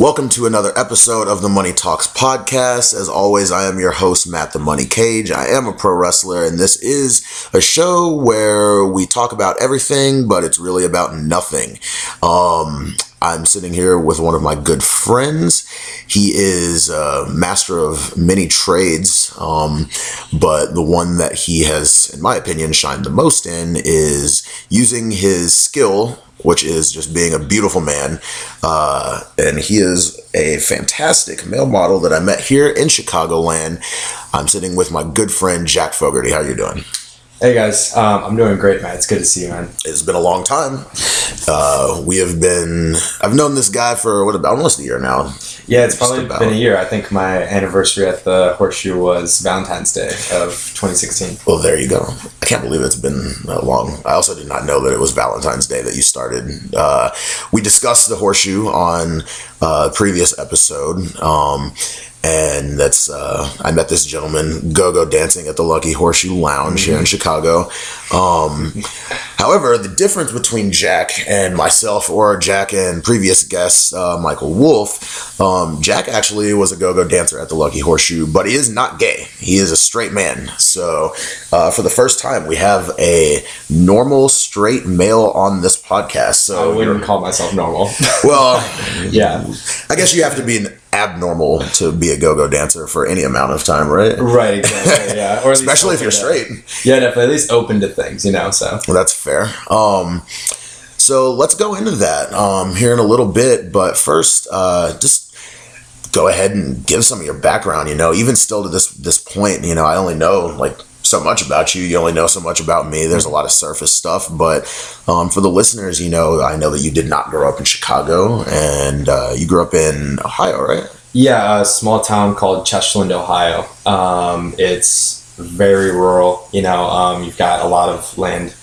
Welcome to another episode of the Money Talks podcast. As always, I am your host, Matt the Money Cage. I am a pro wrestler, and this is a show where we talk about everything, but it's really about nothing. Um, I'm sitting here with one of my good friends. He is a master of many trades, um, but the one that he has, in my opinion, shined the most in is using his skill, which is just being a beautiful man. Uh, and he is a fantastic male model that I met here in Chicagoland. I'm sitting with my good friend Jack Fogarty. How you doing? Hey guys, um, I'm doing great, man. It's good to see you, man. It's been a long time. Uh, we have been. I've known this guy for what about almost a year now. Yeah, it's probably been a year. I think my anniversary at the Horseshoe was Valentine's Day of 2016. Well, there you go. I can't believe it's been that long. I also did not know that it was Valentine's Day that you started. Uh, we discussed the Horseshoe on uh, a previous episode. Um, and that's uh, I met this gentleman go-go dancing at the Lucky Horseshoe Lounge mm-hmm. here in Chicago. Um, however, the difference between Jack and myself, or Jack and previous guest uh, Michael Wolf, um, Jack actually was a go-go dancer at the Lucky Horseshoe, but he is not gay. He is a straight man. So, uh, for the first time, we have a normal straight male on this podcast. So I wouldn't call myself normal. well, yeah, I guess you have to be an abnormal to be a go-go dancer for any amount of time, right? Right, exactly. Yeah, or especially if you're straight. Yeah, definitely. At least open to things, you know. So well, that's fair. Um, so let's go into that um, here in a little bit, but first, uh, just go ahead and give some of your background. You know, even still to this this point, you know, I only know like so much about you. You only know so much about me. There's a lot of surface stuff, but um, for the listeners, you know, I know that you did not grow up in Chicago, and uh, you grew up in Ohio, right? Yeah, a small town called Chesterland, Ohio. Um, it's very rural. You know, um, you've got a lot of land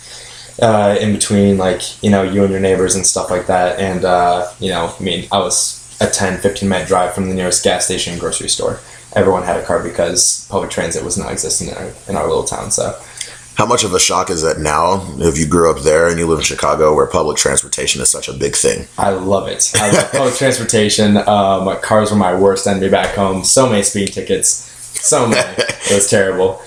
uh, in between, like you know, you and your neighbors and stuff like that. And uh, you know, I mean, I was a 10, 15 minute drive from the nearest gas station grocery store everyone had a car because public transit was not existing in our, in our little town. So, how much of a shock is that now if you grew up there and you live in Chicago where public transportation is such a big thing? I love it. I love public transportation. Um, cars were my worst enemy back home. So many speeding tickets. So many. it was terrible.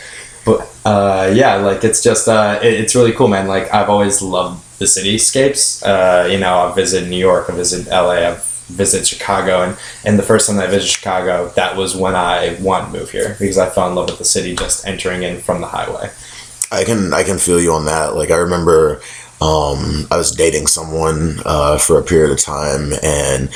But uh, yeah, like it's just, uh, it, it's really cool, man. Like I've always loved the cityscapes. Uh, you know, I've visited New York, I've visited LA, I've visit Chicago. And, and the first time that I visited Chicago, that was when I want to move here because I fell in love with the city just entering in from the highway. I can I can feel you on that. Like I remember um, I was dating someone uh, for a period of time and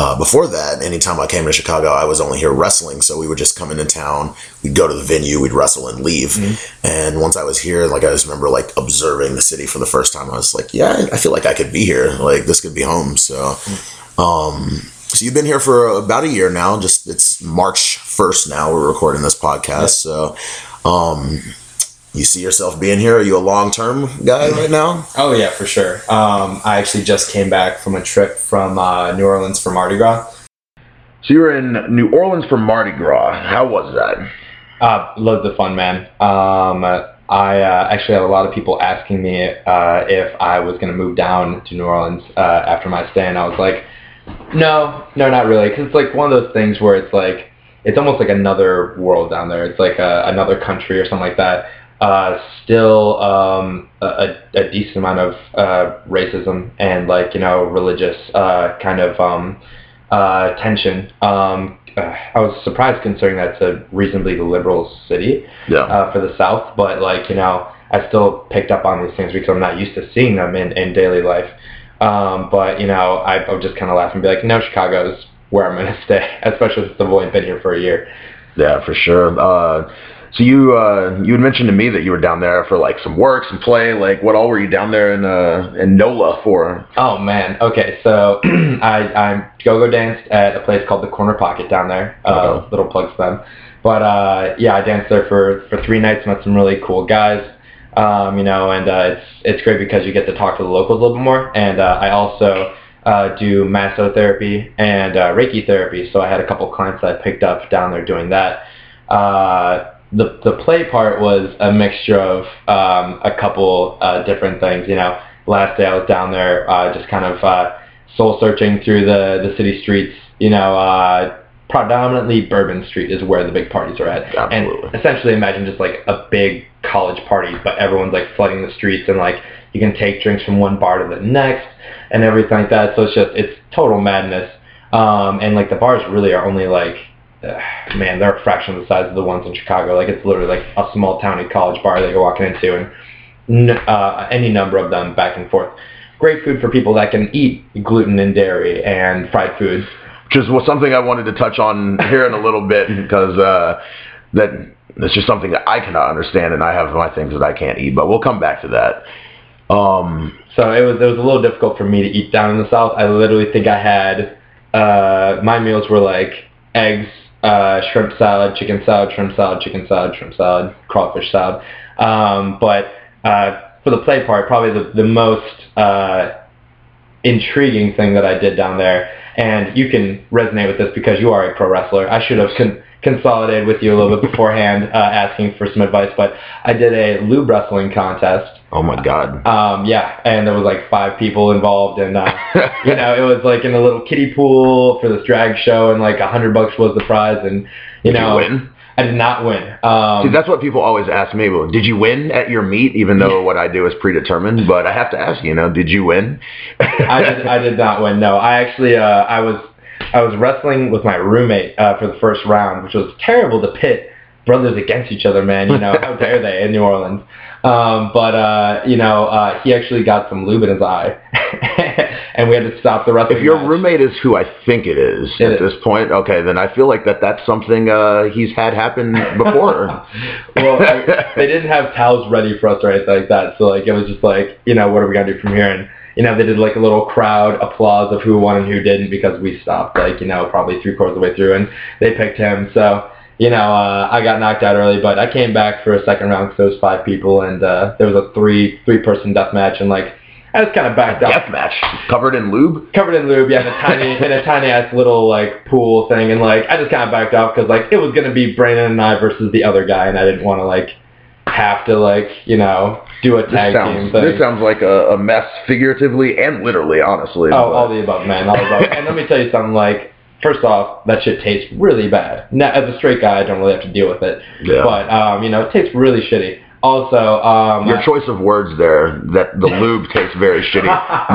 uh, before that, anytime I came to Chicago, I was only here wrestling. So we would just come into town, we'd go to the venue, we'd wrestle and leave. Mm-hmm. And once I was here, like I just remember like observing the city for the first time. I was like, yeah, I feel like I could be here. Like this could be home. So. Mm-hmm um, so you've been here for about a year now. Just it's March first now. We're recording this podcast. So, um, you see yourself being here? Are you a long term guy right now? Oh yeah, for sure. Um, I actually just came back from a trip from uh, New Orleans for Mardi Gras. So you were in New Orleans for Mardi Gras. How was that? Uh, loved the fun, man. Um, I uh, actually had a lot of people asking me uh, if I was going to move down to New Orleans uh, after my stay, and I was like, no, no, not really. Because it's like one of those things where it's like it's almost like another world down there. It's like a, another country or something like that. Uh, still um, a, a decent amount of uh, racism and like you know religious uh, kind of um, uh, tension. Um, uh, I was surprised considering that's a reasonably liberal city yeah. uh, for the South, but like you know I still picked up on these things because I'm not used to seeing them in, in daily life. Um, but you know, I, I would just kind of laugh and be like, no, Chicago's where I'm going to stay, especially since I've only been here for a year. Yeah, for sure. Uh, so you uh, you had mentioned to me that you were down there for like some work, some play. Like, what all were you down there in uh, in NOLA for? Oh man. Okay, so I I go go danced at a place called the Corner Pocket down there. Uh, uh-huh. Little plugs them. But uh, yeah, I danced there for for three nights. Met some really cool guys. Um, you know, and uh, it's it's great because you get to talk to the locals a little bit more. And uh, I also uh, do massotherapy and uh, Reiki therapy, so I had a couple clients that I picked up down there doing that. Uh, the the play part was a mixture of um, a couple uh, different things. You know, last day I was down there uh, just kind of uh, soul searching through the the city streets, you know, uh, predominantly Bourbon Street is where the big parties are at. Absolutely. And essentially imagine just like a big college party, but everyone's like flooding the streets and like you can take drinks from one bar to the next and everything like that. So it's just, it's total madness. Um, and like the bars really are only like, man, they're a fraction of the size of the ones in Chicago. Like it's literally like a small towny college bar that you're walking into and n- uh, any number of them back and forth. Great food for people that can eat gluten and dairy and fried foods. which is something I wanted to touch on here in a little bit because uh, that it's just something that I cannot understand, and I have my things that I can't eat. But we'll come back to that. Um, So it was it was a little difficult for me to eat down in the south. I literally think I had uh, my meals were like eggs, uh, shrimp salad, chicken salad, shrimp salad, chicken salad, shrimp salad, crawfish salad. Um, but uh, for the play part, probably the the most uh, intriguing thing that I did down there, and you can resonate with this because you are a pro wrestler. I should have con- consolidated with you a little bit beforehand, uh, asking for some advice, but I did a lube wrestling contest. Oh my God! Um, yeah, and there was like five people involved, and uh, you know it was like in a little kiddie pool for this drag show, and like a hundred bucks was the prize, and you Did know you win? I did not win. Um, See, that's what people always ask me. Well, did you win at your meet? Even though what I do is predetermined, but I have to ask you. You know, did you win? I did, I did not win. No, I actually uh, I was I was wrestling with my roommate uh, for the first round, which was terrible to pit brothers against each other. Man, you know how dare they in New Orleans? Um, but uh, you know uh, he actually got some lube in his eye, and we had to stop the wrestling. If your match. roommate is who I think it is It at is. this point, okay, then I feel like that that's something uh, he's had happen before. well, I, they didn't have towels ready for us or anything like that. So like it was just like, you know, what are we gonna do from here? And you know, they did like a little crowd applause of who won and who didn't because we stopped like, you know, probably three quarters of the way through and they picked him. So, you know, uh, I got knocked out early, but I came back for a second round because there was five people and uh, there was a three three person death match and like I just kind of backed up. Death match covered in lube. Covered in lube, yeah, in a tiny, in a tiny ass little like pool thing, and like I just kind of backed off because like it was gonna be Brandon and I versus the other guy, and I didn't want to like have to like you know do a This tag team sounds, thing. this sounds like a, a mess, figuratively and literally, honestly. oh, but- all the above, man, all the above. and let me tell you something. Like, first off, that shit tastes really bad. Now, as a straight guy, I don't really have to deal with it, Yeah. but um, you know, it tastes really shitty. Also, um, Your choice of words there, that the lube tastes very shitty,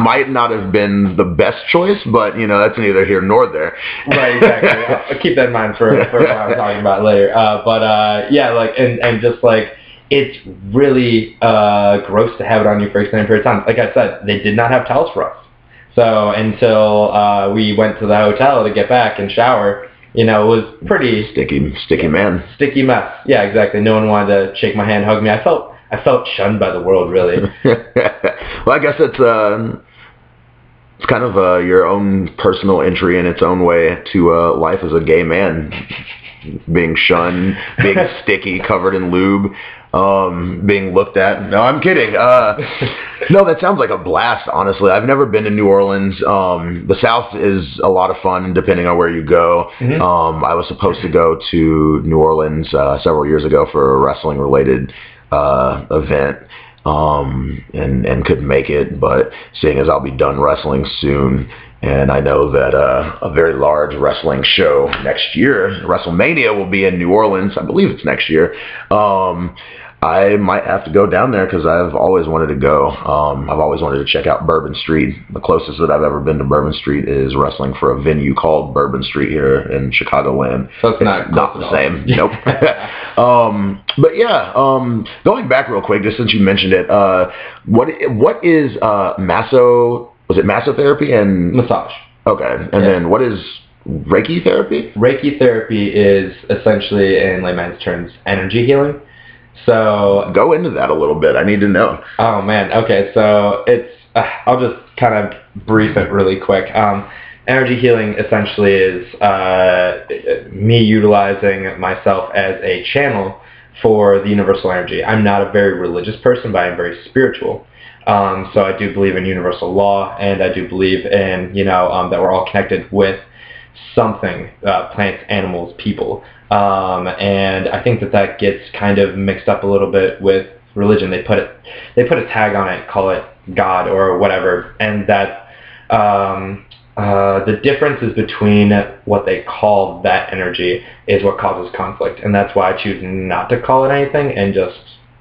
might not have been the best choice, but you know that's neither here nor there. right, exactly. I'll keep that in mind for, for what I'm talking about later. Uh, but uh, yeah, like and and just like it's really uh, gross to have it on you for extended period of time. Like I said, they did not have towels for us. So until uh, we went to the hotel to get back and shower, you know, it was pretty Sticky, sticky man. sticky mess. Yeah, exactly. No one wanted to shake my hand, hug me. I felt I felt shunned by the world, really. well, I guess it's uh, it's kind of uh, your own personal entry in its own way to uh, life as a gay man, being shunned, being sticky, covered in lube, um, being looked at. No, I'm kidding. Uh, no, that sounds like a blast. Honestly, I've never been to New Orleans. Um, the South is a lot of fun, depending on where you go. Mhm. Um, I was supposed to go to New Orleans uh, several years ago for a wrestling related uh, event um, and and couldn't make it. But seeing as I'll be done wrestling soon, and I know that uh, a very large wrestling show next year, WrestleMania, will be in New Orleans. I believe it's next year. Um, I might have to go down there because I've always wanted to go. Um, I've always wanted to check out Bourbon Street. The closest that I've ever been to Bourbon Street is wrestling for a venue called Bourbon Street here in Chicagoland. So it's not not the same. Nope. um, but yeah, um, going back real quick, just since you mentioned it, uh, what what is uh, masso? Was it massotherapy and Massage. okay, and Yeah. then what is Reiki therapy? Reiki therapy is essentially, in layman's terms, energy healing. So, Go into that a little bit. I need to know. oh man, okay, so it's, uh, I'll just kind of brief it really quick. Um, energy healing essentially is uh, me utilizing myself as a channel for the universal energy. I'm not a very religious person, but I'm very spiritual. Um, so I do believe in universal law, and I do believe in, you know, um, that we're all connected with something, uh, plants, animals, people. Um, and I think that that gets kind of mixed up a little bit with religion. They put it, they put a tag on it, call it God or whatever, and that um, uh, the differences between what they call that energy is what causes conflict, and that's why I choose not to call it anything and just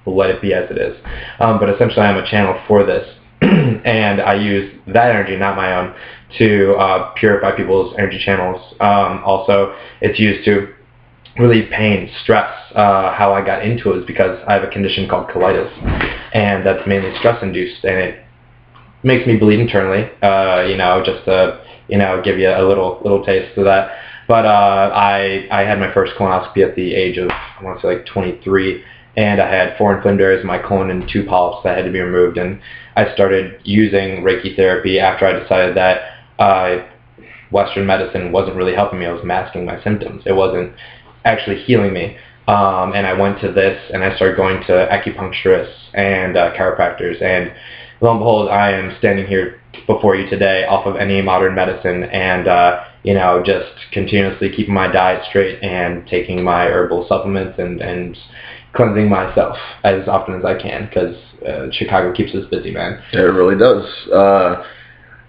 let it be as it is. Um, but essentially, I'm a channel for this, and I use that energy, not my own, to uh, purify people's energy channels. Um, also, it's used to relieve pain, stress. Uh, how I got into it is because I have a condition called colitis, and that's mainly stress induced, and it makes me bleed internally. Uh, you know, just to you know give you a little little taste of that. But uh, I I had my first colonoscopy at the age of I want to say like 23, and I had four inflamed my colon and two polyps that had to be removed. And I started using Reiki therapy after I decided that uh, Western medicine wasn't really helping me. I was masking my symptoms. It wasn't actually healing me. Um, and I went to this, and I started going to acupuncturists and uh, chiropractors, and lo and behold, I am standing here before you today off of any modern medicine, and uh, you know, just continuously keeping my diet straight and taking my herbal supplements and and cleansing myself as often as I can because uh, Chicago keeps us busy, man. It really does. Uh,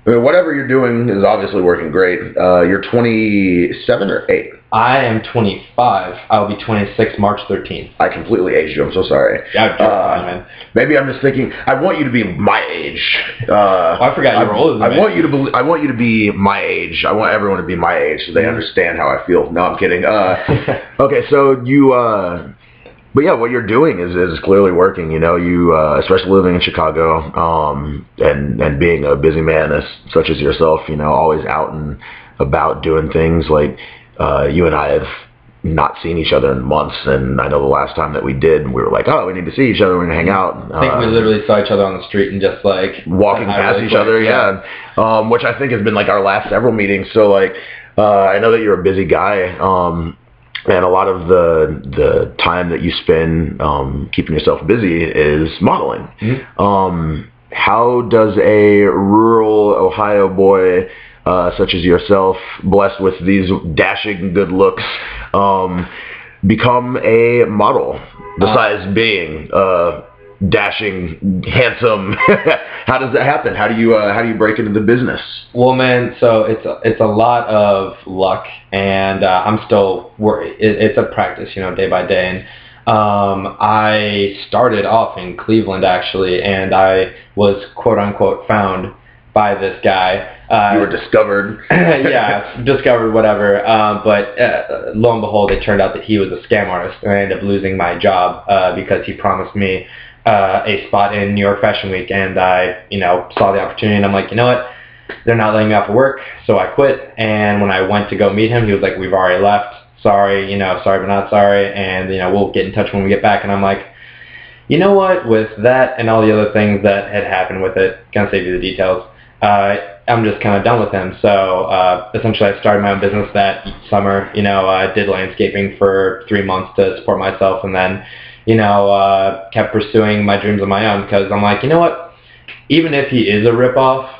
I mean, whatever you're doing is obviously working great. Uh, you're 27 or 8? I am 25. I'll be 26 March 13th. I completely aged you. I'm so sorry. Yeah, Uh, man. Maybe I'm just thinking. I want you to be my age. Uh, Oh, I forgot you were older than I me. want you to be. I want you to be my age. I want everyone to be my age so they Mhm. understand how I feel. No, I'm kidding. Uh, okay, so you. But yeah, what you're doing is, is clearly working. You know, you uh, especially living in Chicago, um, and and being a busy man as, such as yourself. You know, always out and about doing things like uh, you and I have not seen each other in months, and I know the last time that we did, we were like, oh, we need to see each other, we're gonna hang out. I think we Uh, literally saw each other on the street and just like walking past really each quick. other, yeah. Um, which I think has been like our last several meetings. So like, uh, I know that you're a busy guy, um, and a lot of the the time that you spend um, keeping yourself busy is modeling. Mhm. Um, how does a rural Ohio boy uh, such as yourself, blessed with these dashing good looks, um, become a model? Besides being uh, dashing, handsome, how does that happen? How do you uh, how do you break into the business? Well, man, so it's a, it's a lot of luck, and uh, I'm still it, it's a practice, you know, day by day. And um, I started off in Cleveland actually, and I was quote unquote found by this guy. Uh, You were discovered. yeah, discovered whatever. Um, but uh, lo and behold, it turned out that he was a scam artist, and I ended up losing my job uh, because he promised me uh, a spot in New York Fashion Week, and I, you know, saw the opportunity, and I'm like, you know what? They're not letting me off of work, so I quit. And when I went to go meet him, he was like, "We've already left. Sorry, you know, sorry but not sorry, and you know, we'll get in touch when we get back." And I'm like, you know what? With that and all the other things that had happened with it, gonna save you the details. Uh, I'm just kind of done with him. So uh, essentially, I started my own business that summer. You know, I did landscaping for three months to support myself, and then, you know, uh, kept pursuing my dreams on my own because I'm like, you know what? Even if he is a ripoff,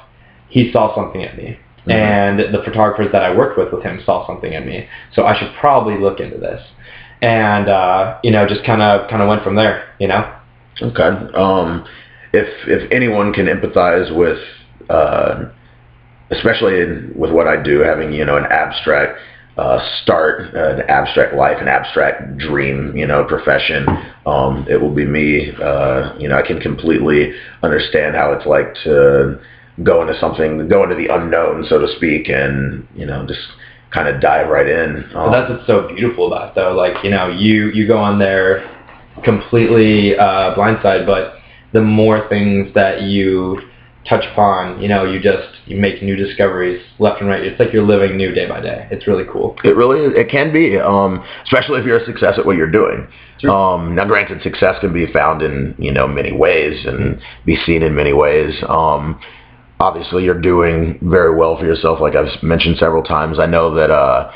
he saw something in me. Mhm. And the photographers that I worked with with him saw something in me. So I should probably look into this. And uh, you know, just kind of kind of went from there. You know. Okay. Um, if if anyone can empathize with, uh, especially in, with what I do, having you know an abstract uh, start, an abstract life, an abstract dream, you know, profession, um, it will be me. Uh, you know, I can completely understand how it's like to go into something, go into the unknown, so to speak, and you know, just kind of dive right in. Well, Um, that's what's so beautiful about it, though. Like, you know, you, you go on there completely uh, blindsided, but the more things that you touch upon, you know, you just you make new discoveries left and right. It's like you're living new day by day. It's really cool. It really is. It can be, um, especially if you're a success at what you're doing. Sure. Um, now, granted, success can be found in you know many ways and be seen in many ways. Um, obviously, you're doing very well for yourself, like I've mentioned several times. I know that. Uh,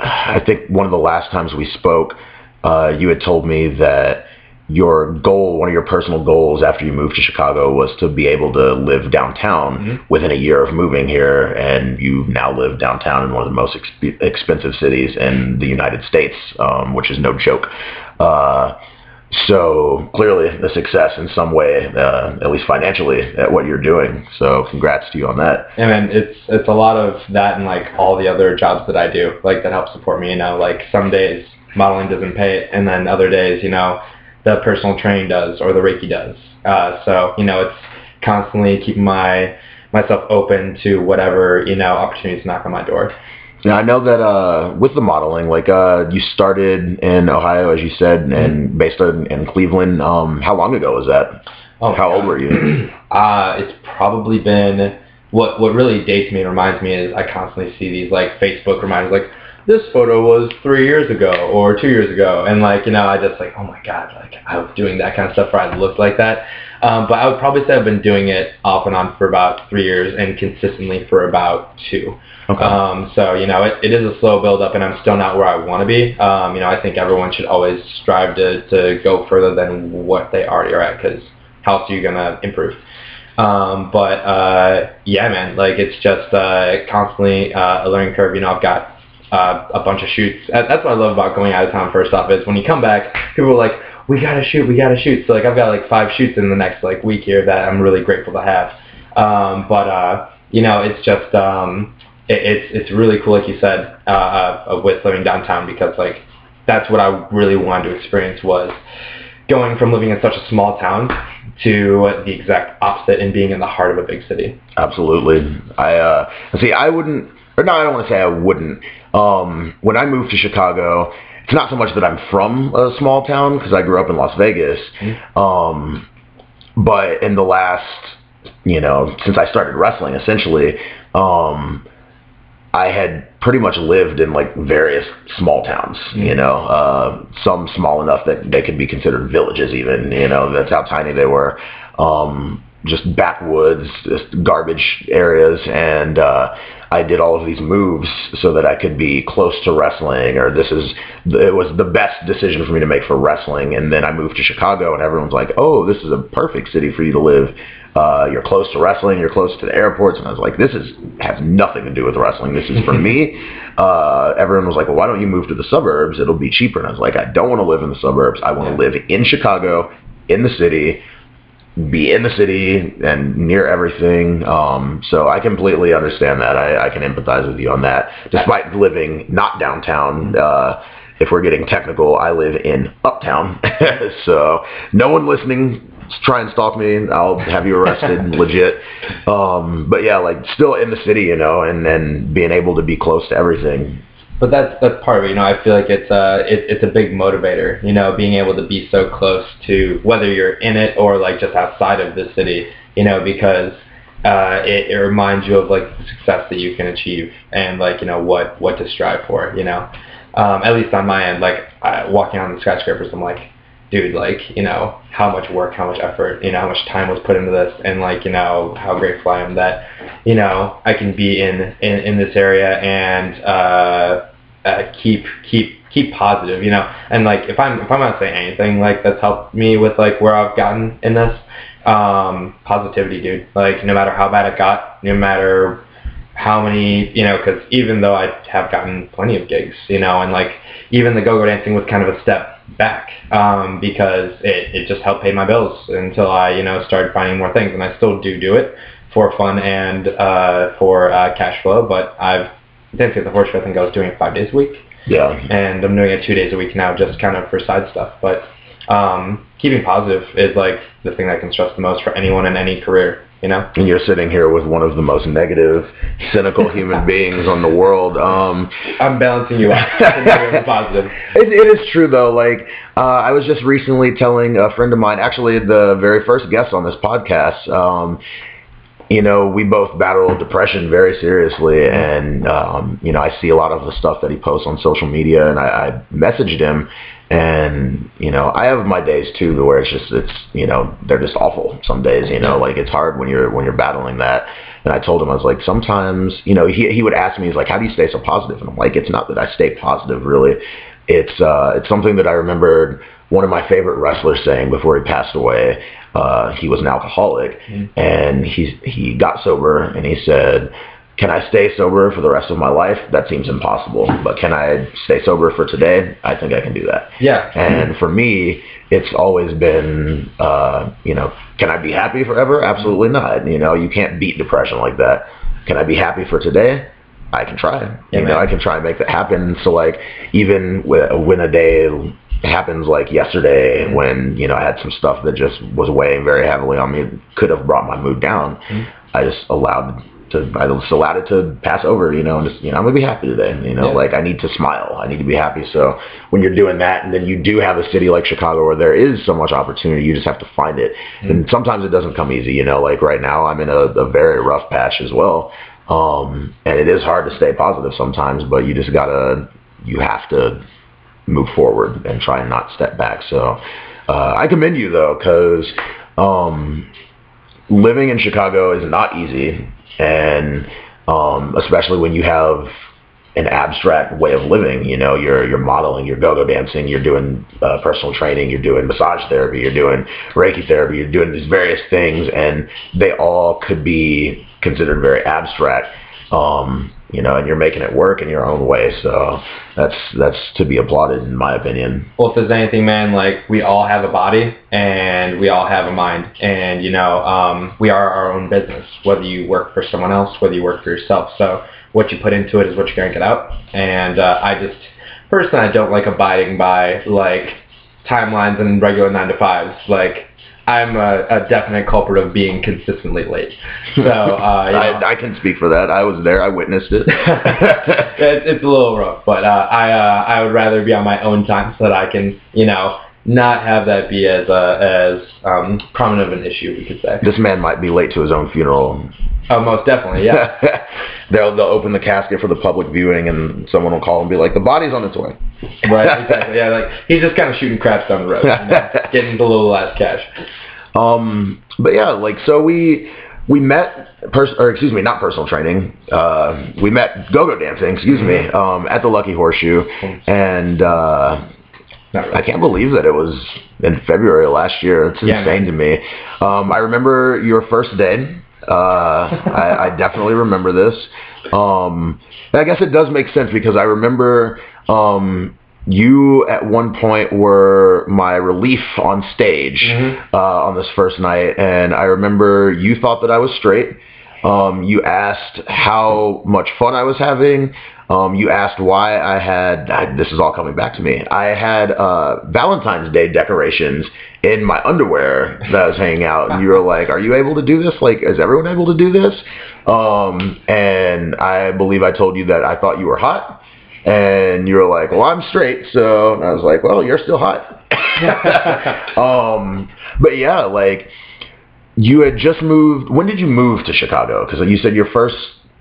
I think one of the last times we spoke, uh, you had told me that your goal, one of your personal goals after you moved to Chicago, was to be able to live downtown Mhm. within a year of moving here, and you now live downtown in one of the most exp- expensive cities in the United States, um, which is no joke. Uh, so clearly a success in some way, uh, at least financially, at what you're doing. So congrats to you on that. And then it's it's a lot of that and like all the other jobs that I do, like that help support me. You know, like some days modeling doesn't pay it, and then other days, you know, the personal training does or the Reiki does. Uh, so you know, it's constantly keeping my myself open to whatever you know opportunities knock on my door. Now I know that uh, with the modeling, like uh, you started in Ohio, as you said, mm-hmm. and based in, in Cleveland. Um, how long ago was that? Oh, how old were you? uh, it's probably been what what really dates me and reminds me is I constantly see these like Facebook reminders like this photo was three years ago or two years ago, and like you know I just like oh my god like I was doing that kind of stuff where I looked like that. Um, but I would probably say I've been doing it off and on for about three years and consistently for about two. Okay. Um, so you know, it, it is a slow build up, and I'm still not where I want to be. Um, you know, I think everyone should always strive to to go further than what they already are at, because how else are you gonna improve? Um, but uh, yeah, man, like it's just uh, constantly uh, a learning curve. You know, I've got uh, a bunch of shoots. That's what I love about going out of town. First off, is when you come back, people are like, "We gotta shoot, we gotta shoot." So like, I've got like five shoots in the next like week here that I'm really grateful to have. Um, but uh, you know, it's just um, it, it's it's really cool, like you said, uh, uh, with living downtown because like that's what I really wanted to experience was going from living in such a small town to the exact opposite and being in the heart of a big city. Absolutely. I uh, see. I wouldn't. Or no, I don't want to say I wouldn't. Um, when I moved to Chicago, it's not so much that I'm from a small town because I grew up in Las Vegas. Mm-hmm. Um, but in the last, you know, since I started wrestling, essentially, um, I had pretty much lived in like various small towns, you mm-hmm. know, uh, some small enough that they could be considered villages even, you know, that's how tiny they were. Um, just backwoods, just garbage areas, and uh, I did all of these moves so that I could be close to wrestling, or this is it was the best decision for me to make for wrestling. And then I moved to Chicago, and everyone's like, "Oh, this is a perfect city for you to live. Uh, you're close to wrestling, you're close to the airports." And I was like, "This is has nothing to do with wrestling. This is for me." Uh, everyone was like, "Well, why don't you move to the suburbs? It'll be cheaper." And I was like, "I don't want to live in the suburbs. I want to live in Chicago, in the city." Be in the city and near everything. Um, so I completely understand that. I, I, can empathize with you on that. Despite living not downtown, uh, if we're getting technical, I live in uptown. so no one listening try and stalk me. I'll have you arrested, legit. Um, but yeah, like still in the city, you know, and then being able to be close to everything but that's that's part of it. You know, I feel like it's a it, it's a big motivator. You know, being able to be so close to whether you're in it or like just outside of the city. You know, because uh, it, it reminds you of like the success that you can achieve and like you know what what to strive for. You know, um, at least on my end, like I, walking on the skyscrapers, I'm like, dude, like, you know, how much work, how much effort, you know, how much time was put into this and like, you know, how grateful I am that, you know, I can be in, in, in this area and, uh, uh, keep, keep, keep positive, you know, and like, if I'm, if I'm not saying anything, like, that's helped me with like where I've gotten in this, um, positivity, dude, like, no matter how bad it got, no matter how many, you know, because even though I have gotten plenty of gigs, you know, and like even the go-go dancing was kind of a step back um, because it, it just helped pay my bills until I, you know, started finding more things. And I still do do it for fun and uh, for uh, cash flow, but I've dancing at the horse I think I was doing it five days a week. Yeah. And I'm doing it two days a week now, just kind of for side stuff. But um, keeping positive is like the thing that can stress the most for anyone in any career you know. And you're sitting here with one of the most negative, cynical human beings on the world. Um, I'm balancing you out. positive. It, it is true though. Like uh, I was just recently telling a friend of mine, actually the very first guest on this podcast. Um, you know, we both battle depression very seriously, and um, you know, I see a lot of the stuff that he posts on social media, and I, I messaged him, and you know i have my days too where it's just it's you know they're just awful some days you know like it's hard when you're when you're battling that. And i told him i was like sometimes you know he, he would ask me he's like how do you stay so positive? And i'm like it's not that i stay positive really it's uh it's something that i remembered one of my favorite wrestlers saying before he passed away uh he was an alcoholic mm-hmm. and he he got sober and he said can I stay sober for the rest of my life? That seems impossible. But can I stay sober for today? I think I can do that. Yeah. And for me, it's always been, uh, you know, can I be happy forever? Absolutely not. You know, you can't beat depression like that. Can I be happy for today? I can try. Yeah, you know, man. I can try and make that happen. So like, even wh- when a day happens like yesterday, Mm-hmm. when you know I had some stuff that just was weighing very heavily on me, could have brought my mood down. Mm-hmm. I just allowed to, I just allowed it to pass over. You know, and just you know, I'm gonna be happy today. You know, Yeah. like I need to smile. I need to be happy. So when you're doing that, and then you do have a city like Chicago where there is so much opportunity, you just have to find it. And sometimes it doesn't come easy. You know, like right now I'm in a, a very rough patch as well. Um, and it is hard to stay positive sometimes, but you just gotta, you have to move forward and try and not step back. So uh, I commend you though, because um, living in Chicago is not easy, and um, especially when you have an abstract way of living. You know, you're you're modeling, you're go-go dancing, you're doing uh, personal training, you're doing massage therapy, you're doing Reiki therapy, you're doing these various things, and they all could be considered very abstract. Um, you know, and you're making it work in your own way. So that's that's to be applauded, in my opinion. Well, if there's anything, man, like we all have a body and we all have a mind, and you know, um, we are our own business. Whether you work for someone else, whether you work for yourself, so what you put into it is what you're gonna get out. And uh, I just personally, I don't like abiding by like timelines and regular nine to fives. Like I'm a, a definite culprit of being consistently late. So uh, you I, I can speak for that. I was there. I witnessed it. it's, it's a little rough, but uh, I uh, I would rather be on my own time so that I can you know not have that be as uh, as um, prominent of an issue we could say. this man might be late to his own funeral. Oh, most definitely, yeah. they'll they'll open the casket for the public viewing, and someone will call and be like, "The body's on its way." right, exactly. Yeah, like he's just kind of shooting craps down the road, you know, getting the little last cash. Um, but yeah, like so we we met pers- or excuse me, not personal training. Uh, we met go-go dancing, excuse me, um, at the Lucky Horseshoe, and uh, I can't believe that it was in February last year. It's Yeah, insane to me. Um, I remember your first day. Uh, I, I definitely remember this. Um, I guess it does make sense because I remember um, you at one point were my relief on stage Mhm. uh, on this first night, and I remember you thought that I was straight. Um, you asked how much fun I was having. Um, you asked why I had. I, this is all coming back to me. I had uh, Valentine's Day decorations in my underwear that I was hanging out, and you were like, "Are you able to do this? Like, is everyone able to do this?" Um, and I believe I told you that I thought you were hot, and you were like, "Well, I'm straight," so I was like, "Well, you're still hot." um, but yeah, like you had just moved. When did you move to Chicago? Because you said your first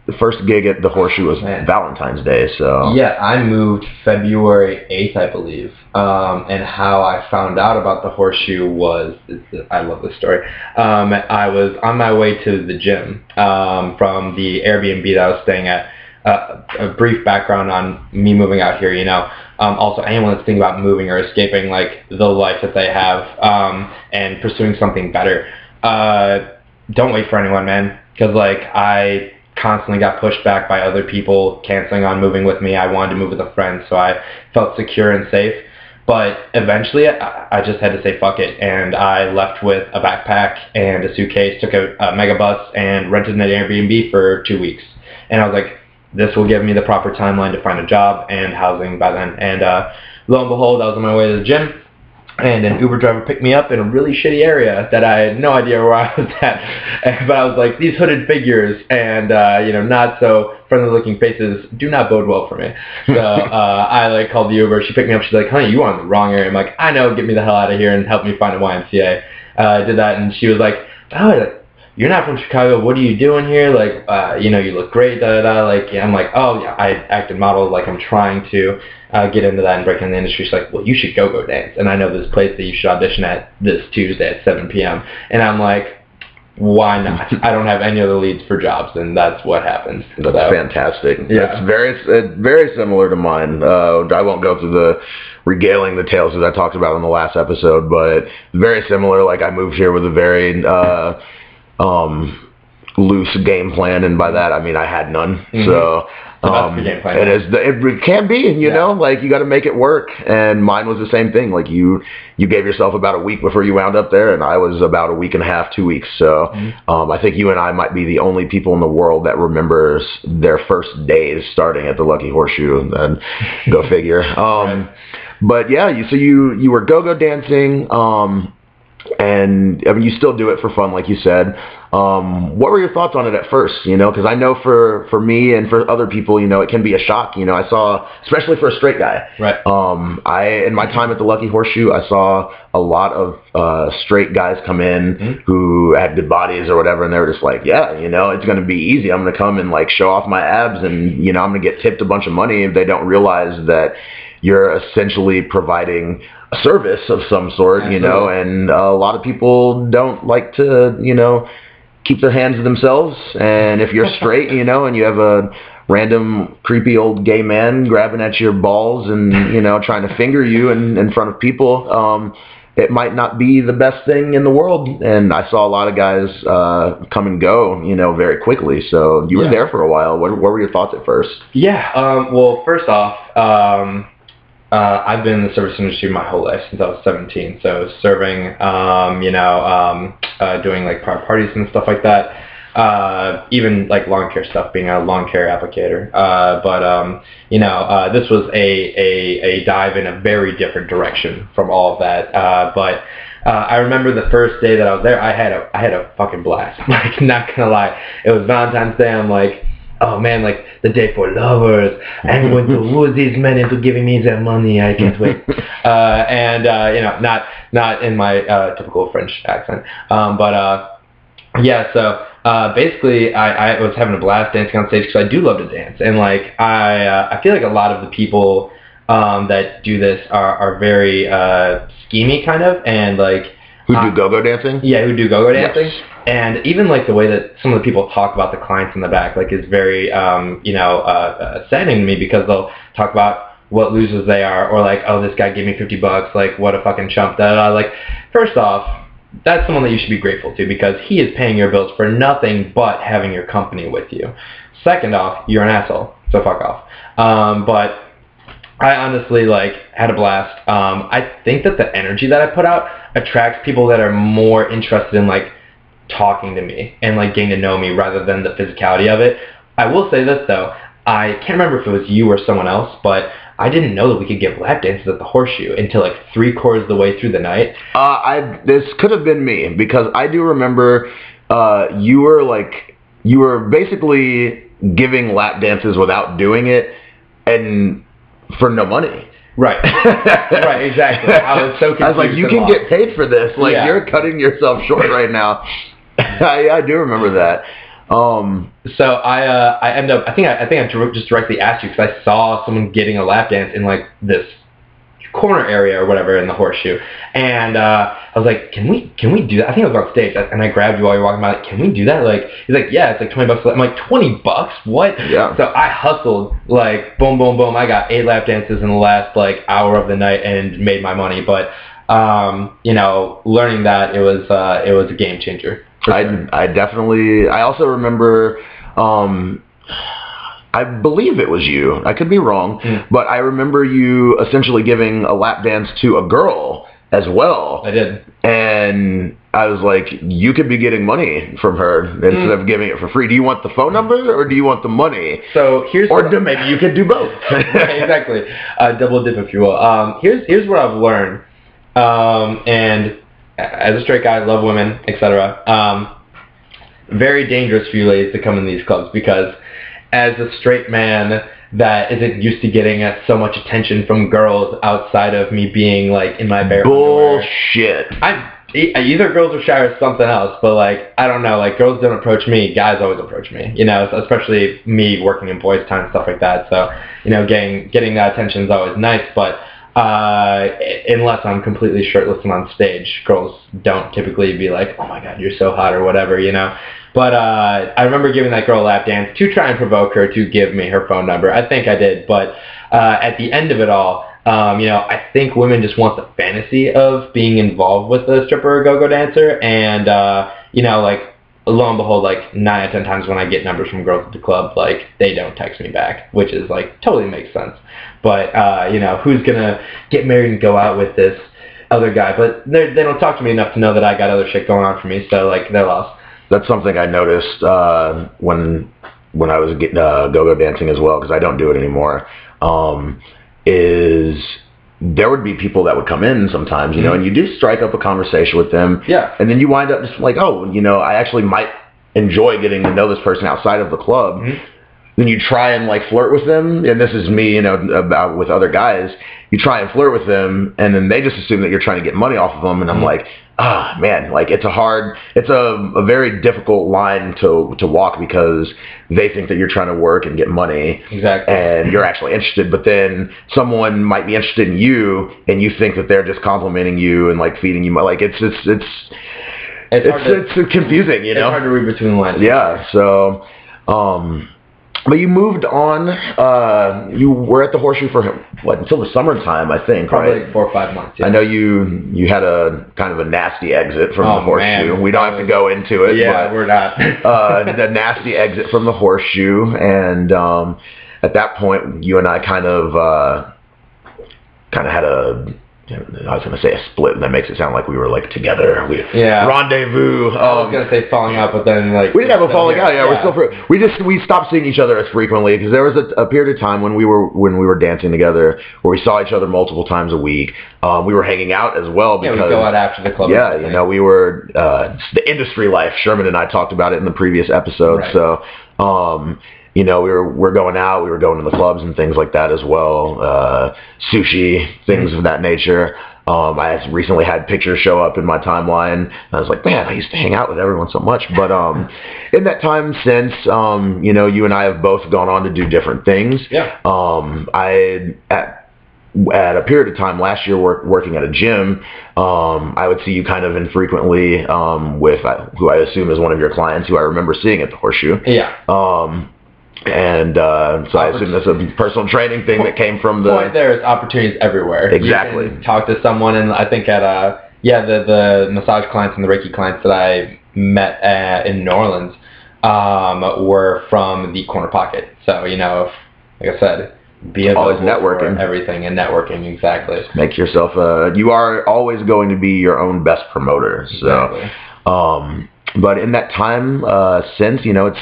the first gig at the Horseshoe was Man. Valentine's Day. So Yeah, I moved February 8th, I believe. Um, and how I found out about the horseshoe was, it's- I love this story. Um, I was on my way to the gym um, from the Airbnb that I was staying at. Uh, a brief background on me moving out here, you know. Um, also, anyone that's thinking about moving or escaping like the life that they have um, and pursuing something better, uh, don't wait for anyone, man. Because like I constantly got pushed back by other people canceling on moving with me. I wanted to move with a friend, so I felt secure and safe. But eventually, I, just had to say fuck it, and I left with a backpack and a suitcase, took a, a mega bus, and rented an Airbnb for two weeks. And I was like, this will give me the proper timeline to find a job and housing by then. And uh, lo and behold, I was on my way to the gym, and an Uber driver picked me up in a really shitty area that I had no idea where I was at. But I was like, these hooded figures and uh, you know not so friendly looking faces do not bode well for me. So uh, I like called the Uber. She picked me up. She's like, honey, you are in the wrong area. I'm like, I know. Get me the hell out of here and help me find a YMCA. Uh, I did that, and she was like, oh, you're not from Chicago. What are you doing here? Like, uh, you know, you look great. Da da da. Like, I'm like, oh yeah, I act and model. Like, I'm trying to uh, get into that and break into the industry. She's like, well, you should go go dance. And I know this place that you should audition at this Tuesday at 7 p.m. And I'm like, why not? I don't have any other leads for jobs, and that's what happens. That's So, fantastic. Yeah. That's very uh, very similar to mine. Uh, I won't go through the regaling the tales that I talked about in the last episode, but very similar. Like I moved here with a very uh, um, loose game plan, and by that I mean I had none. Mhm. So um, it is. the- It can be, you Yeah. know, like you got to make it work. And mine was the same thing. Like you, you gave yourself about a week before you wound up there, and I was about a week and a half, two weeks. So Mhm. um, I think you and I might be the only people in the world that remembers their first days starting at the Lucky Horseshoe. And then go figure. Um, Right. But yeah, you so you you were go-go dancing. Um, and I mean, you still do it for fun, like you said. Um, what were your thoughts on it at first? You know, because I know for for me and for other people, you know, it can be a shock. You know, I saw, especially for a straight guy. Right. Um, I in my time at the Lucky Horseshoe, I saw a lot of uh, straight guys come in Mhm. who had good bodies or whatever, and they were just like, "Yeah, you know, it's going to be easy. I'm going to come and like show off my abs, and you know, I'm going to get tipped a bunch of money." If they don't realize that you're essentially providing service of some sort, you know, and a lot of people don't like to, you know, keep their hands to themselves. And if you're straight, you know, and you have a random creepy old gay man grabbing at your balls and, you know, trying to finger you in, in front of people, um, it might not be the best thing in the world. And I saw a lot of guys uh, come and go, you know, very quickly. So you were Yeah. there for a while. What, what were your thoughts at first? Yeah. Um, well, first off, um, uh, I've been in the service industry my whole life since I was 17. So serving, um, you know, um, uh, doing like private parties and stuff like that. Uh, even like lawn care stuff, being a lawn care applicator. Uh, but um, you know, uh, this was a, a a dive in a very different direction from all of that. Uh, but uh, I remember the first day that I was there, I had a I had a fucking blast. Like, not gonna lie, it was Valentine's Day. I'm like, oh man, like the day for lovers. I'm going to woo these men into giving me their money. I can't wait. uh, and uh, you know, not not in my uh, typical French accent, um, but uh, yeah. So uh, basically, I, I was having a blast dancing on stage because I do love to dance, and like I uh, I feel like a lot of the people um, that do this are are very uh, schemy kind of, and like Who do go-go dancing? yeah, who do go-go dancing. Yes. And even like the way that some of the people talk about the clients in the back, like is very, um, you know, uh, uh, saddening to me because they'll talk about what losers they are, or like, oh, this guy gave me 50 bucks, like what a fucking chump. Da, da. Like, first off, that's someone that you should be grateful to because he is paying your bills for nothing but having your company with you. Second off, you're an asshole, so fuck off. Um, but I honestly like had a blast. Um, I think that the energy that I put out attracts people that are more interested in like talking to me and like getting to know me rather than the physicality of it. I will say this though, I can't remember if it was you or someone else, but I didn't know that we could give lap dances at the horseshoe until like three quarters of the way through the night. Uh, I this could have been me because I do remember uh, you were like you were basically giving lap dances without doing it and for no money. Right. right, exactly. I was so confused. I was like, you can get paid for this. Like Yeah. you're cutting yourself short right now. I, I do remember that. Um, So I uh, I end up I think I, I think I just directly asked you because I saw someone getting a lap dance in like this corner area or whatever in the horseshoe, and uh, I was like, can we can we do that? I think I was on stage and I grabbed you while you were walking by. Like, can we do that? Like he's like, yeah, it's like twenty bucks. I'm like twenty bucks? What? Yeah. So I hustled like boom boom boom. I got eight lap dances in the last like hour of the night and made my money. But um, you know, learning that it was uh, it was a game changer. Sure. I I definitely. I also remember. Um, I believe it was you. I could be wrong, Mm. but I remember you essentially giving a lap dance to a girl as well. I did. And I was like, you could be getting money from her instead Mm. of giving it for free. Do you want the phone number or do you want the money? So here's Or do, maybe you could do both. Right, exactly. Uh, double dip, if you will. Um, here's here's what I've learned. Um, and as a straight guy, I love women, etc. Um, very dangerous for you ladies to come in these clubs because as a straight man that isn't used to getting uh, so much attention from girls outside of me being like in my bare. Bullshit. I either girls are shy or something else, but like I don't know, like girls don't approach me, guys always approach me, you know, especially me working in Boystown and stuff like that. So you know, getting getting that attention is always nice, but uh, unless I'm completely shirtless and on stage, girls don't typically be like, "Oh my God, you're so hot" or whatever, you know. But uh, I remember giving that girl a lap dance to try and provoke her to give me her phone number. I think I did, but uh, at the end of it all, um, you know, I think women just want the fantasy of being involved with a stripper or go-go dancer, and uh, you know, like lo and behold, like nine out of ten times when I get numbers from girls at the club, like they don't text me back, which is like totally makes sense. But uh, you know, who's gonna get married and go out with this other guy? But they they don't talk to me enough to know that I got other shit going on for me. So like they're lost. That's something I noticed uh, when when I was uh, go-go dancing as well, because I don't do it anymore. Um, is there would be people that would come in sometimes, you know, and you do strike up a conversation with them. Yeah. And then you wind up just like, oh, you know, I actually might enjoy getting to know this person outside of the club. Mhm. Then you try and like flirt with them, and this is me, you know, about with other guys. You try and flirt with them, and then they just assume that you're trying to get money off of them. And I'm Mhm. like, ah, man, like it's a hard, it's a, a very difficult line to to walk because they think that you're trying to work and get money, Exactly. and you're actually interested, but then someone might be interested in you, and you think that they're just complimenting you and like feeding you. Like it's it's it's it's, it's, to, it's confusing, you it's know. hard to read between the lines. Yeah. So, um, but you moved on. Uh, you were at the Horseshoe for what until the summertime, I think, Probably right? four or five months. Yeah. I know you you had a kind of a nasty exit from Oh, the Horseshoe. man. We don't have to go into it. Yeah, but, we're not. uh, the nasty exit from the Horseshoe, and um, at that point, you and I kind of uh, kind of had a. I was going to say a split, and that makes it sound like we were like together. We Yeah. rendezvous. I was um, gonna say falling out, but then like we didn't have a falling here. out. Yeah, we're still. fr- We just we stopped seeing each other as frequently because there was a, a period of time when we were when we were dancing together where we saw each other multiple times a week. Um, we were hanging out as well Yeah, because we go out after the club. yeah, you know, we were uh, the industry life. Sherman and I talked about it in the previous episode. Right. So, um, you know, we were we're going out, we were going to the clubs and things like that as well. Uh, sushi, things of that nature. Um, I recently had pictures show up in my timeline. And I was like, man, I used to hang out with everyone so much. But um, in that time since, um, you know, you and I have both gone on to do different things. Yeah. Um, I at at a period of time last year work, working at a gym, um, I would see you kind of infrequently um, with uh, who I assume is one of your clients who I remember seeing at the Horseshoe. Yeah. Um, and uh, so I assume that's a personal training thing that came from the point there is opportunities everywhere. Exactly. Talk to someone, and I think at uh yeah the the massage clients and the Reiki clients that I met uh, in New Orleans um, were from the corner pocket. So you know, if, like I said, be Always networking. everything and networking exactly. Make yourself. Uh, you are always going to be your own best promoter. So. Exactly. Um, but in that time uh, since, you know, it's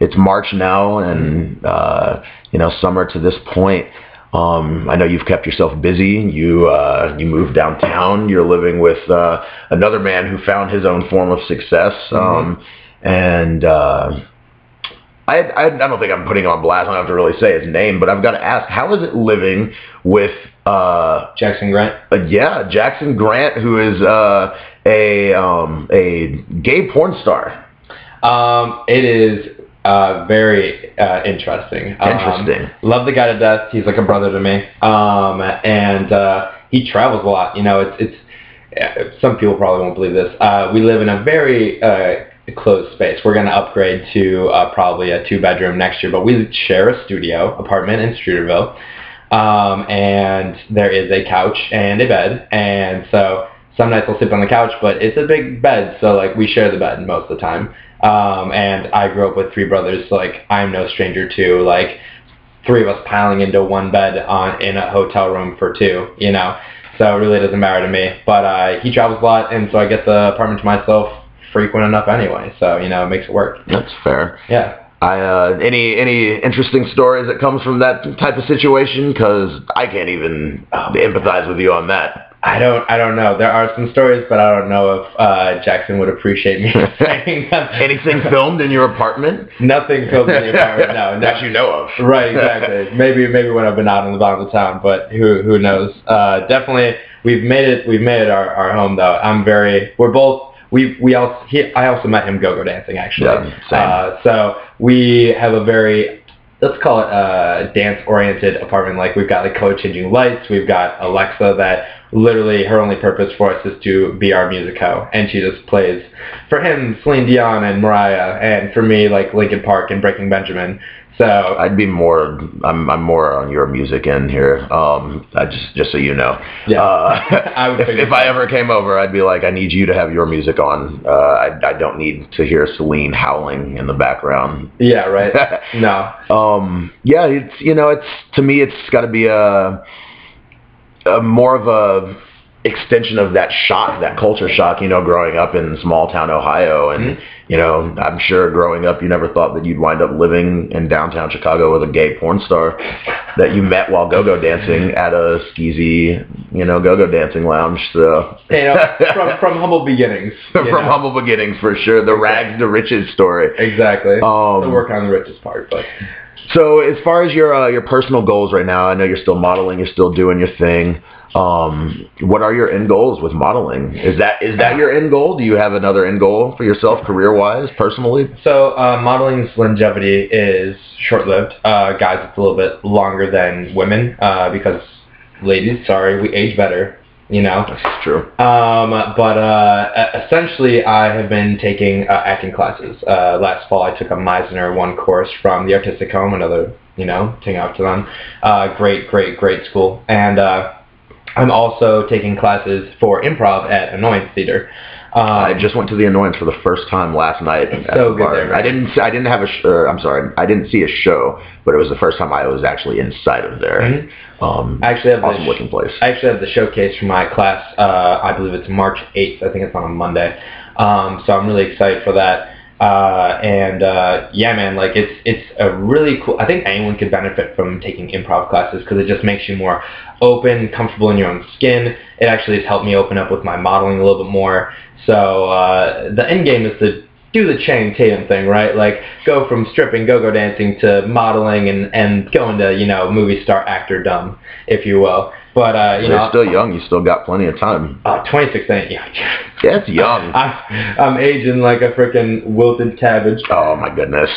it's March now, and uh, you know, summer to this point. Um, I know you've kept yourself busy. You uh, you moved downtown. You're living with uh, another man who found his own form of success. Um, and uh, I, I I don't think I'm putting on blast. I don't have to really say his name, but I've got to ask, how is it living with uh, Jackson Grant. uh, yeah, Jackson Grant, who is uh, a um, a gay porn star. Um, it is uh, very uh, interesting. Um, Interesting. love the guy to death. He's like a brother to me. Um, and uh, he travels a lot. You know, it's it's. uh, Some people probably won't believe this. Uh, we live in a very uh, closed space. We're going to upgrade to uh, probably a two bedroom next year, but we share a studio apartment in Streeterville. Um, and there is a couch and a bed, and so some nights I'll sleep on the couch, but it's a big bed, so like we share the bed most of the time. Um, and I grew up with three brothers, so like I'm no stranger to like three of us piling into one bed on in a hotel room for two, you know. So it really doesn't matter to me. But uh, he travels a lot, and so I get the apartment to myself frequent enough anyway. So you know, it makes it work. That's fair. Yeah. I uh, any any interesting stories that comes from that type of situation? Because I can't even uh, empathize with you on that. I don't, I don't know. There are some stories, but I don't know if uh, Jackson would appreciate me saying them. Anything filmed in your apartment Nothing filmed in the apartment. No, no. that you know of? Right, exactly. maybe maybe when I've been out on the bottom of the town, but who who knows? Uh, definitely, we've made it. We've made it our, our home though. I'm very. We're both. We we also. He, I also met him go-go dancing actually. Yeah, same. Uh, so we have a very. Let's call it a dance-oriented apartment. Like we've got like color-changing lights. We've got Alexa that literally her only purpose for us is to be our music musico, and she just plays for him Celine Dion and Mariah, and for me like Linkin Park and Breaking Benjamin. So I'd be more. I'm I'm more on your music end here. Um, I just just so you know. Yeah. Uh, I would if, if I ever came over, I'd be like, I need you to have your music on. Uh, I I don't need to hear Celine howling in the background. yeah, right. No. Um, yeah, it's you know, it's to me, it's got to be a, a more of a extension of that shock, that culture shock. You know, growing up in small town Ohio, and Mhm. you know, I'm sure growing up, you never thought that you'd wind up living in downtown Chicago with a gay porn star that you met while go-go dancing at a skeezy, you know, go-go dancing lounge. So. You know, from from humble beginnings. From know. humble beginnings, for sure. The rags to riches story. Exactly. Um, Still working on the richest part, but So as far as your uh, your personal goals right now, I know you're still modeling, you're still doing your thing. Um, what are your end goals with modeling? Is that is that your end goal? Do you have another end goal for yourself, career wise, personally? So uh, modeling's longevity is short-lived. Uh, guys, it's a little bit longer than women uh, because ladies, sorry, we age better. You know. That's true. Um, but uh, essentially, I have been taking uh, acting classes. Uh, last fall, I took a Meisner one course from the Artistic Home, another you know, thing out to them. Uh, great, great, great school, and uh, I'm also taking classes for improv at Annoyance Theater. Um, I just went to the annoyance for the first time last night at So the good there, right? I didn't I didn't have a sh- uh, I'm sorry I didn't see a show, but it was the first time I was actually inside of there. Mhm. Um, I actually have awesome the looking place. I actually have the showcase for my class. Uh, I believe it's March 8th. I think it's on a Monday. Um, so I'm really excited for that. Uh, and uh, yeah, man, like it's it's a really cool. I think anyone could benefit from taking improv classes because it just makes you more open, comfortable in your own skin. It actually has helped me open up with my modeling a little bit more. So uh, the end game is to do the Channing Tatum thing, right? Like go from stripping, go-go dancing to modeling and and going to you know movie star actor dumb, if you will. But uh, you You're know, still young. You still got plenty of time. uh, 26 ain't yeah. That's young. I'm, I'm aging like a freaking wilted cabbage. Oh my goodness.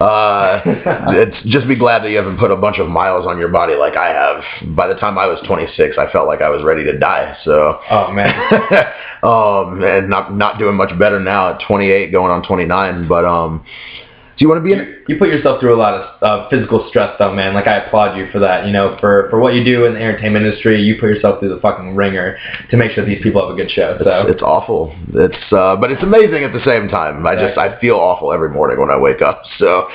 Uh, it's just be glad that you haven't put a bunch of miles on your body like I have. By the time I was 26, I felt like I was ready to die. So, Oh man. um, and not not doing much better now at 28, going on 29. But um, do you want to be in? You, you put yourself through a lot of uh, physical stress though, man. Like I applaud you for that. You know, for for what you do in the entertainment industry, you put yourself through the fucking ringer to make sure these people have a good show. So It's awful. It's uh, but it's amazing at the same time. I just I feel awful every morning when I wake up. So,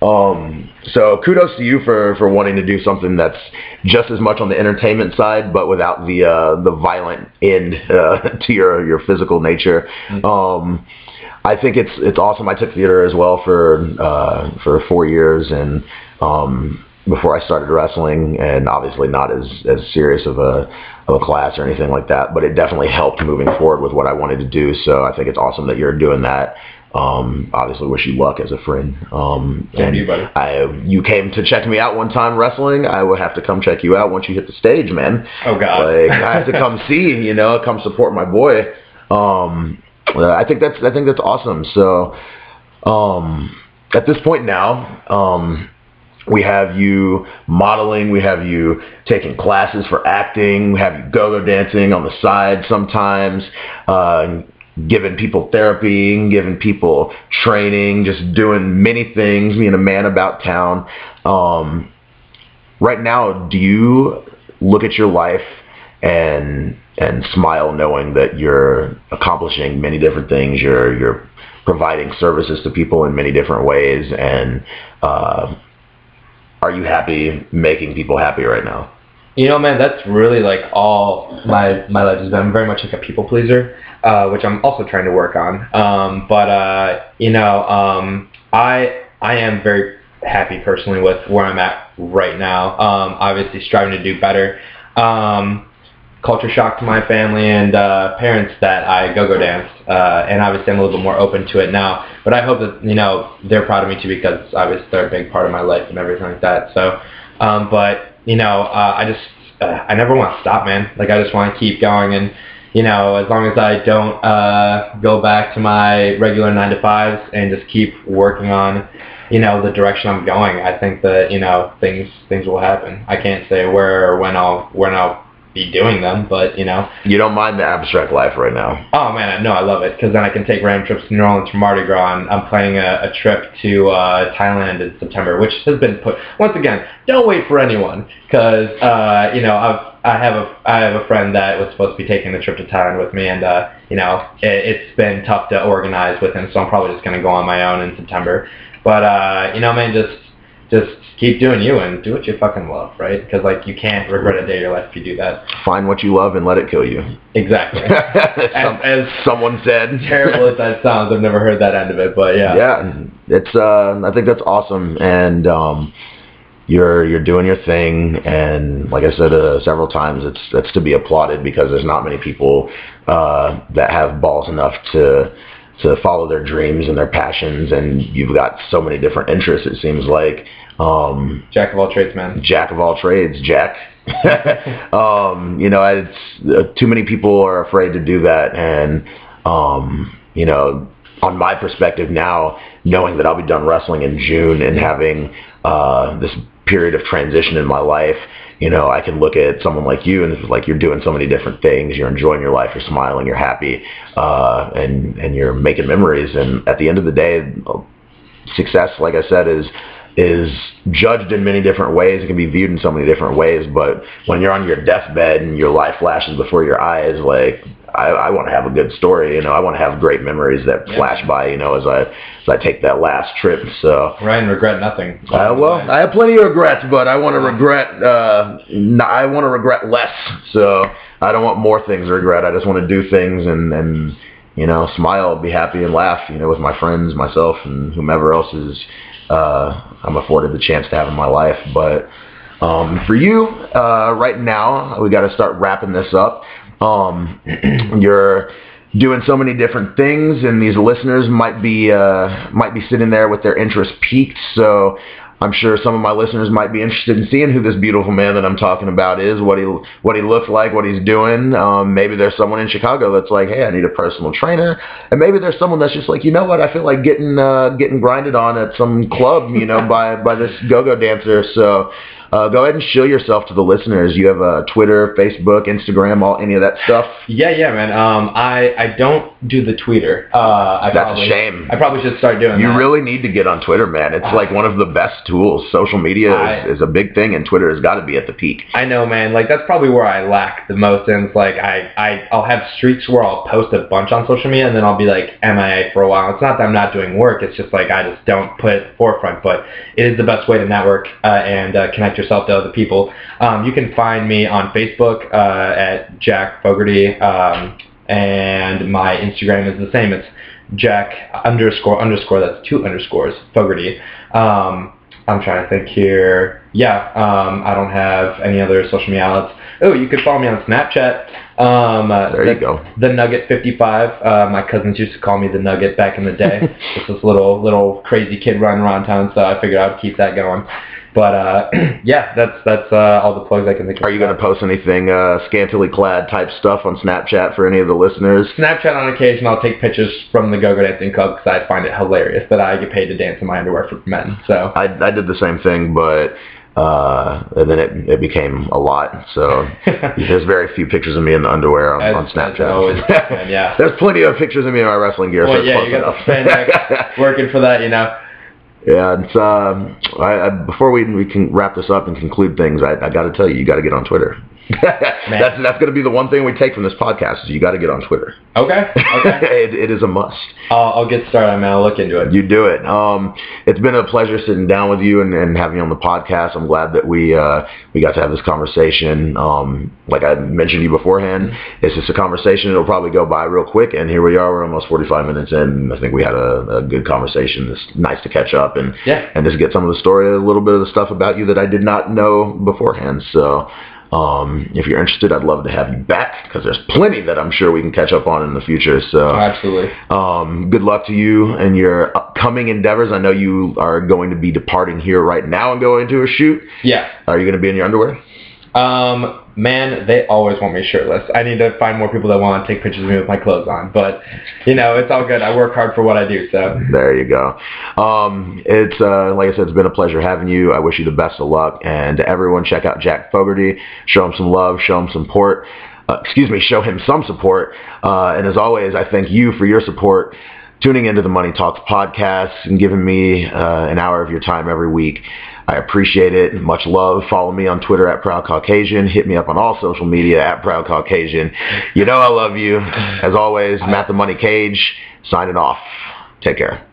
um, so kudos to you for for wanting to do something that's just as much on the entertainment side, but without the uh, the violent end uh, to your your physical nature. Um, I think it's it's awesome. I took theater as well for uh, for four years and. Um, before I started wrestling, and obviously not as as serious of a of a class or anything like that, but it definitely helped moving forward with what I wanted to do. So I think it's awesome that you're doing that. Um, obviously, wish you luck as a friend. Um, and you, buddy. I you came to check me out one time wrestling. I will have to come check you out once you hit the stage, man. Oh God. Like I have to come see, you know, come support my boy. Um, I think that's I think that's awesome. So um, at this point now, um, we have you modeling, we have you taking classes for acting, we have you go-go dancing on the side sometimes, uh, giving people therapy, giving people training, just doing many things, being a man about town. Um, right now, do you look at your life and and smile knowing that you're accomplishing many different things, you're you're providing services to people in many different ways, and uh, are you happy making people happy right now? You know, man, that's really like all my my life has been. I'm very much like a people pleaser, uh, which I'm also trying to work on. Um, but uh, you know, um, I I am very happy personally with where I'm at right now. Um, obviously, striving to do better. Um, culture shock to my family and uh, parents that I go-go danced, uh, and obviously I'm a little bit more open to it now. But I hope that you know they're proud of me too because obviously they're a big part of my life and everything like that. So, um, but you know, uh, I just uh, I never want to stop, man. Like I just want to keep going and. You know, as long as I don't uh, go back to my regular nine to fives and just keep working on, you know, the direction I'm going, I think that you know things things will happen. I can't say where or when I'll when I'll be doing them, but you know. You don't mind the abstract life right now. Oh man, no, I love it because then I can take random trips to New Orleans for Mardi Gras. And I'm planning a, a trip to uh, Thailand in September, which has been put. Once again, don't wait for anyone because uh, you know I've I have a I have a friend that was supposed to be taking the trip to Thailand with me, and uh, you know it, it's been tough to organize with him, so I'm probably just gonna go on my own in September. But uh, you know, man, just just keep doing you and do what you fucking love, right? Because like you can't regret a day of your life if you do that. Find what you love and let it kill you. Exactly. Some, as, someone said. terrible as that sounds, I've never heard that end of it, but yeah. Yeah, it's. Uh, I think that's awesome, and um, you're you're doing your thing, and like I said uh, several times, it's it's to be applauded because there's not many people uh, that have balls enough to to follow their dreams and their passions, and you've got so many different interests. It seems like. Um, Jack of all trades, man. jack of all trades, Jack. um, you know, it's uh, too many people are afraid to do that, and um, you know, on my perspective now, knowing that I'll be done wrestling in June and having uh, this period of transition in my life, you know, I can look at someone like you and it's like you're doing so many different things. You're enjoying your life. You're smiling. You're happy, uh, and and you're making memories. And at the end of the day, success, like I said, is is judged in many different ways. It can be viewed in so many different ways. But when you're on your deathbed and your life flashes before your eyes, like I, I want to have a good story. You know, I want to have great memories that Yeah. flash by. You know, as I as I take that last trip. So. Ryan, regret nothing. Uh, well, I have plenty of regrets, but I want to regret. Uh, n- I want to regret less. So I don't want more things to regret. I just want to do things and and you know smile, be happy, and laugh. You know, with my friends, myself, and whomever else is uh, I'm afforded the chance to have in my life. But um, for you, uh, right now, we got to start wrapping this up. Um, you're doing so many different things, and these listeners might be uh, might be sitting there with their interest peaked. So I'm sure some of my listeners might be interested in seeing who this beautiful man that I'm talking about is, what he what he looks like, what he's doing. Um, maybe there's someone in Chicago that's like, hey, I need a personal trainer, and maybe there's someone that's just like, you know what, I feel like getting uh, getting grinded on at some club, you know, by by this go-go dancer. So. Uh, go ahead and show yourself to the listeners. You have uh, Twitter, Facebook, Instagram, all any of that stuff. Yeah, yeah, man. Um, I I don't do the Twitter. Uh, I That's probably, a shame. I probably should start doing You that. really need to get on Twitter, man. It's like one of the best tools. Social media I- is, is a big thing, and Twitter has got to be at the peak. I know, man. Like that's probably where I lack the most. And it's like I, I, I'll have streaks where I'll post a bunch on social media, and then I'll be like MIA for a while. It's not that I'm not doing work. It's just like I just don't put it forefront. But it is the best way to network uh, and uh, connect yourself to other people. Um, you can find me on Facebook uh, at Jack Fogarty, um, and my Instagram is the same. It's Jack underscore underscore. That's two underscores Fogarty. Um, I'm trying to think here. Yeah, um, I don't have any other social media outlets. Oh, you could follow me on Snapchat. Um, uh, There the, you go. The Nugget 55. Uh, my cousins used to call me the Nugget back in the day. Just this little little crazy kid running around town, so I figured I'd keep that going. But uh, yeah, that's that's uh, all the plugs I can think of. Are you going to post anything uh, scantily clad type stuff on Snapchat for any of the listeners? Snapchat on occasion. I'll take pictures from the Go-Go Dancing Club because I find it hilarious that I get paid to dance in my underwear for men. So I, I did the same thing, but uh, and then it, it became a lot. So there's very few pictures of me in the underwear on, As- on Snapchat. always, yeah. there's plenty of pictures of me in my wrestling gear. well, it's yeah, you got enough. the spandex working for that, you know. It's um, I, I, before we we can wrap this up and conclude things, I, I got to tell you, you got to get on Twitter. that's that's going to be the one thing we take from this podcast is you got to get on Twitter. Okay, okay. it, it is a must. I'll, I'll get started, man. I'll look into it. You do it. Um, it's been a pleasure sitting down with you and, and having you on the podcast. I'm glad that we uh, we got to have this conversation. Um, like I mentioned to you beforehand, it's just a conversation. It'll probably go by real quick, and here we are. We're almost 45 minutes in. I think we had a, a good conversation. It's nice to catch up and Yeah. and just get some of the story, a little bit of the stuff about you that I did not know beforehand. So. Um, if you're interested, I'd love to have you back because there's plenty that I'm sure we can catch up on in the future. So, absolutely. um, good luck to you and your upcoming endeavors. I know you are going to be departing here right now and going to a shoot. Yeah. Are you going to be in your underwear? Um, man, they always want me shirtless. I need to find more people that want to take pictures of me with my clothes on. But you know, it's all good. I work hard for what I do. So there you go. Um, it's uh, like I said, it's been a pleasure having you. I wish you the best of luck, and everyone, check out Jack Fogarty. Show him some love. Show him some support. Uh, excuse me. Show him some support. Uh, and as always, I thank you for your support tuning into the Money Talks podcast and giving me uh, an hour of your time every week. I appreciate it. Much love. Follow me on Twitter at Proud Caucasian. Hit me up on all social media at Proud Caucasian. You know I love you. As always, Matt the Money Cage, signing off. Take care.